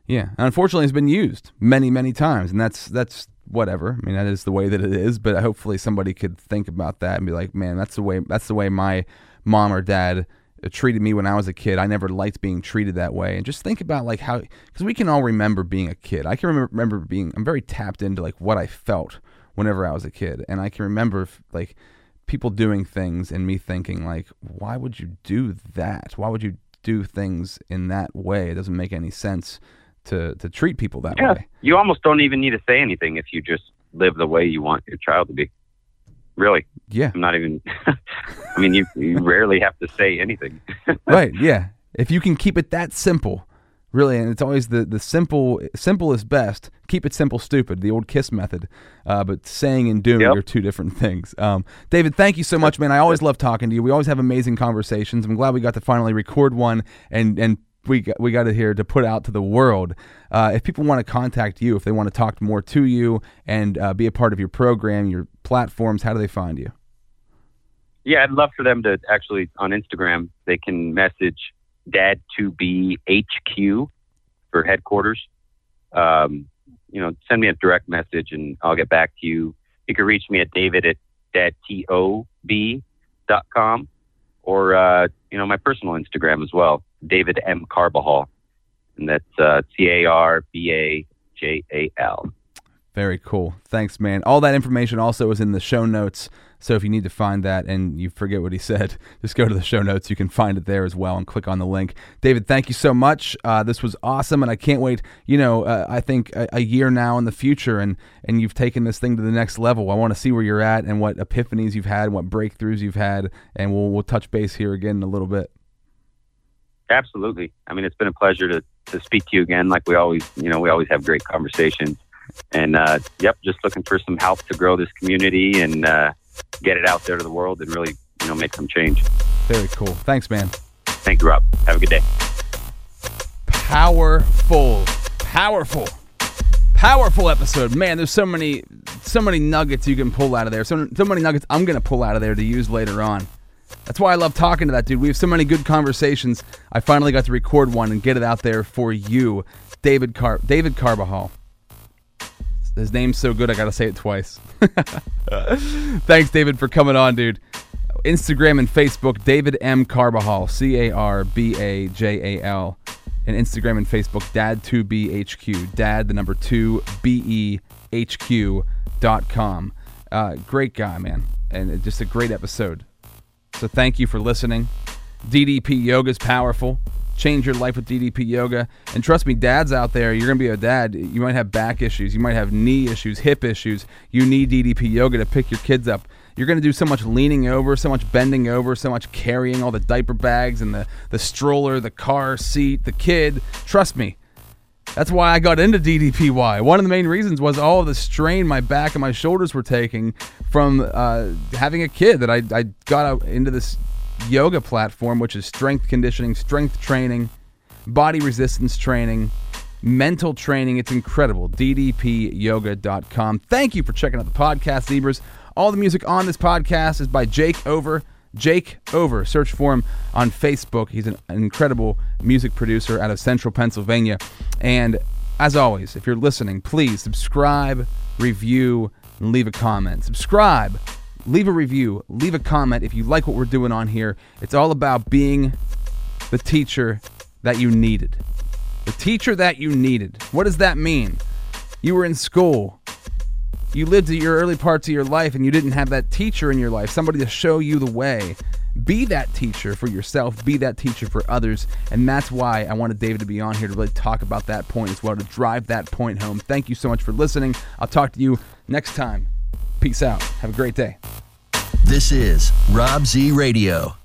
Yeah, unfortunately, it's been used many, many times, and that's that's whatever. I mean, that is the way that it is. But hopefully, somebody could think about that and be like, man, that's the way. That's the way my mom or dad uh, treated me when I was a kid. I never liked being treated that way. And just think about like how, because we can all remember being a kid. I can remember, remember being. I'm very tapped into like what I felt whenever I was a kid, and I can remember like people doing things and me thinking like, why would you do that? Why would you do things in that way? It doesn't make any sense to to treat people that yeah. way. You almost don't even need to say anything if you just live the way you want your child to be. Really? Yeah. I'm not even. I mean, you you rarely have to say anything. right? Yeah. If you can keep it that simple, really, and it's always the the simple simple is best. Keep it simple, stupid. The old kiss method. Uh, but saying and doing yep. are two different things. Um, David, thank you so much, man. I always love talking to you. We always have amazing conversations. I'm glad we got to finally record one and and we got, we got it here to put out to the world. Uh, if people want to contact you, if they want to talk more to you and uh, be a part of your program, your platforms, how do they find you? Yeah, I'd love for them to actually on Instagram. They can message Dad to be HQ for headquarters. Um, you know, send me a direct message and I'll get back to you. You can reach me at David at dadtob.com or uh, you know my personal Instagram as well, David M Carbajal, and that's uh, C A R B A J A L. Very cool. Thanks, man. All that information also is in the show notes. So if you need to find that and you forget what he said, just go to the show notes. You can find it there as well and click on the link. David, thank you so much. Uh, this was awesome, and I can't wait. You know, uh, I think a, a, year now in the future, and and you've taken this thing to the next level. I want to see where you're at and what epiphanies you've had, what breakthroughs you've had, and we'll we'll touch base here again in a little bit. Absolutely. I mean, it's been a pleasure to to speak to you again. Like we always, you know, we always have great conversations. And uh, yep, just looking for some help to grow this community and uh, get it out there to the world and really, you know, make some change. Very cool. Thanks, man. Thank you, Rob. Have a good day. Powerful, powerful, powerful episode. Man, there's so many, so many nuggets you can pull out of there. So, so many nuggets I'm gonna pull out of there to use later on. That's why I love talking to that dude. We have so many good conversations. I finally got to record one and get it out there for you, David Car David Carbajal. His name's so good, I gotta say it twice. Thanks, David, for coming on, dude. Instagram and Facebook, David M. Carbajal, C A R B A J A L. And Instagram and Facebook, Dad2BHQ, Dad, the number 2 B E H Q dot com. Uh, great guy, man. And just a great episode. So thank you for listening. DDP Yoga is powerful. Change your life with DDP Yoga. And trust me, dads out there, you're going to be a dad. You might have back issues. You might have knee issues, hip issues. You need DDP Yoga to pick your kids up. You're going to do so much leaning over, so much bending over, so much carrying all the diaper bags and the, the stroller, the car seat, the kid. Trust me, that's why I got into DDPY. One of the main reasons was all the strain my back and my shoulders were taking from uh, having a kid. That I, I got into this yoga platform, which is strength conditioning, strength training, body resistance training, mental training. It's incredible. DDPyoga.com. Thank you for checking out the podcast, Zebras. All the music on this podcast is by Jake Over. Jake Over. Search for him on Facebook. He's an incredible music producer out of central Pennsylvania. And as always, if you're listening, please subscribe, review, and leave a comment. Subscribe, leave a review, leave a comment if you like what we're doing on here. It's all about being the teacher that you needed. The teacher that you needed. What does that mean? You were in school you lived your early parts of your life and you didn't have that teacher in your life, somebody to show you the way. Be that teacher for yourself, be that teacher for others. And that's why I wanted David to be on here to really talk about that point as well, to drive that point home. Thank you so much for listening. I'll talk to you next time. Peace out. Have a great day. This is Rob Z Radio.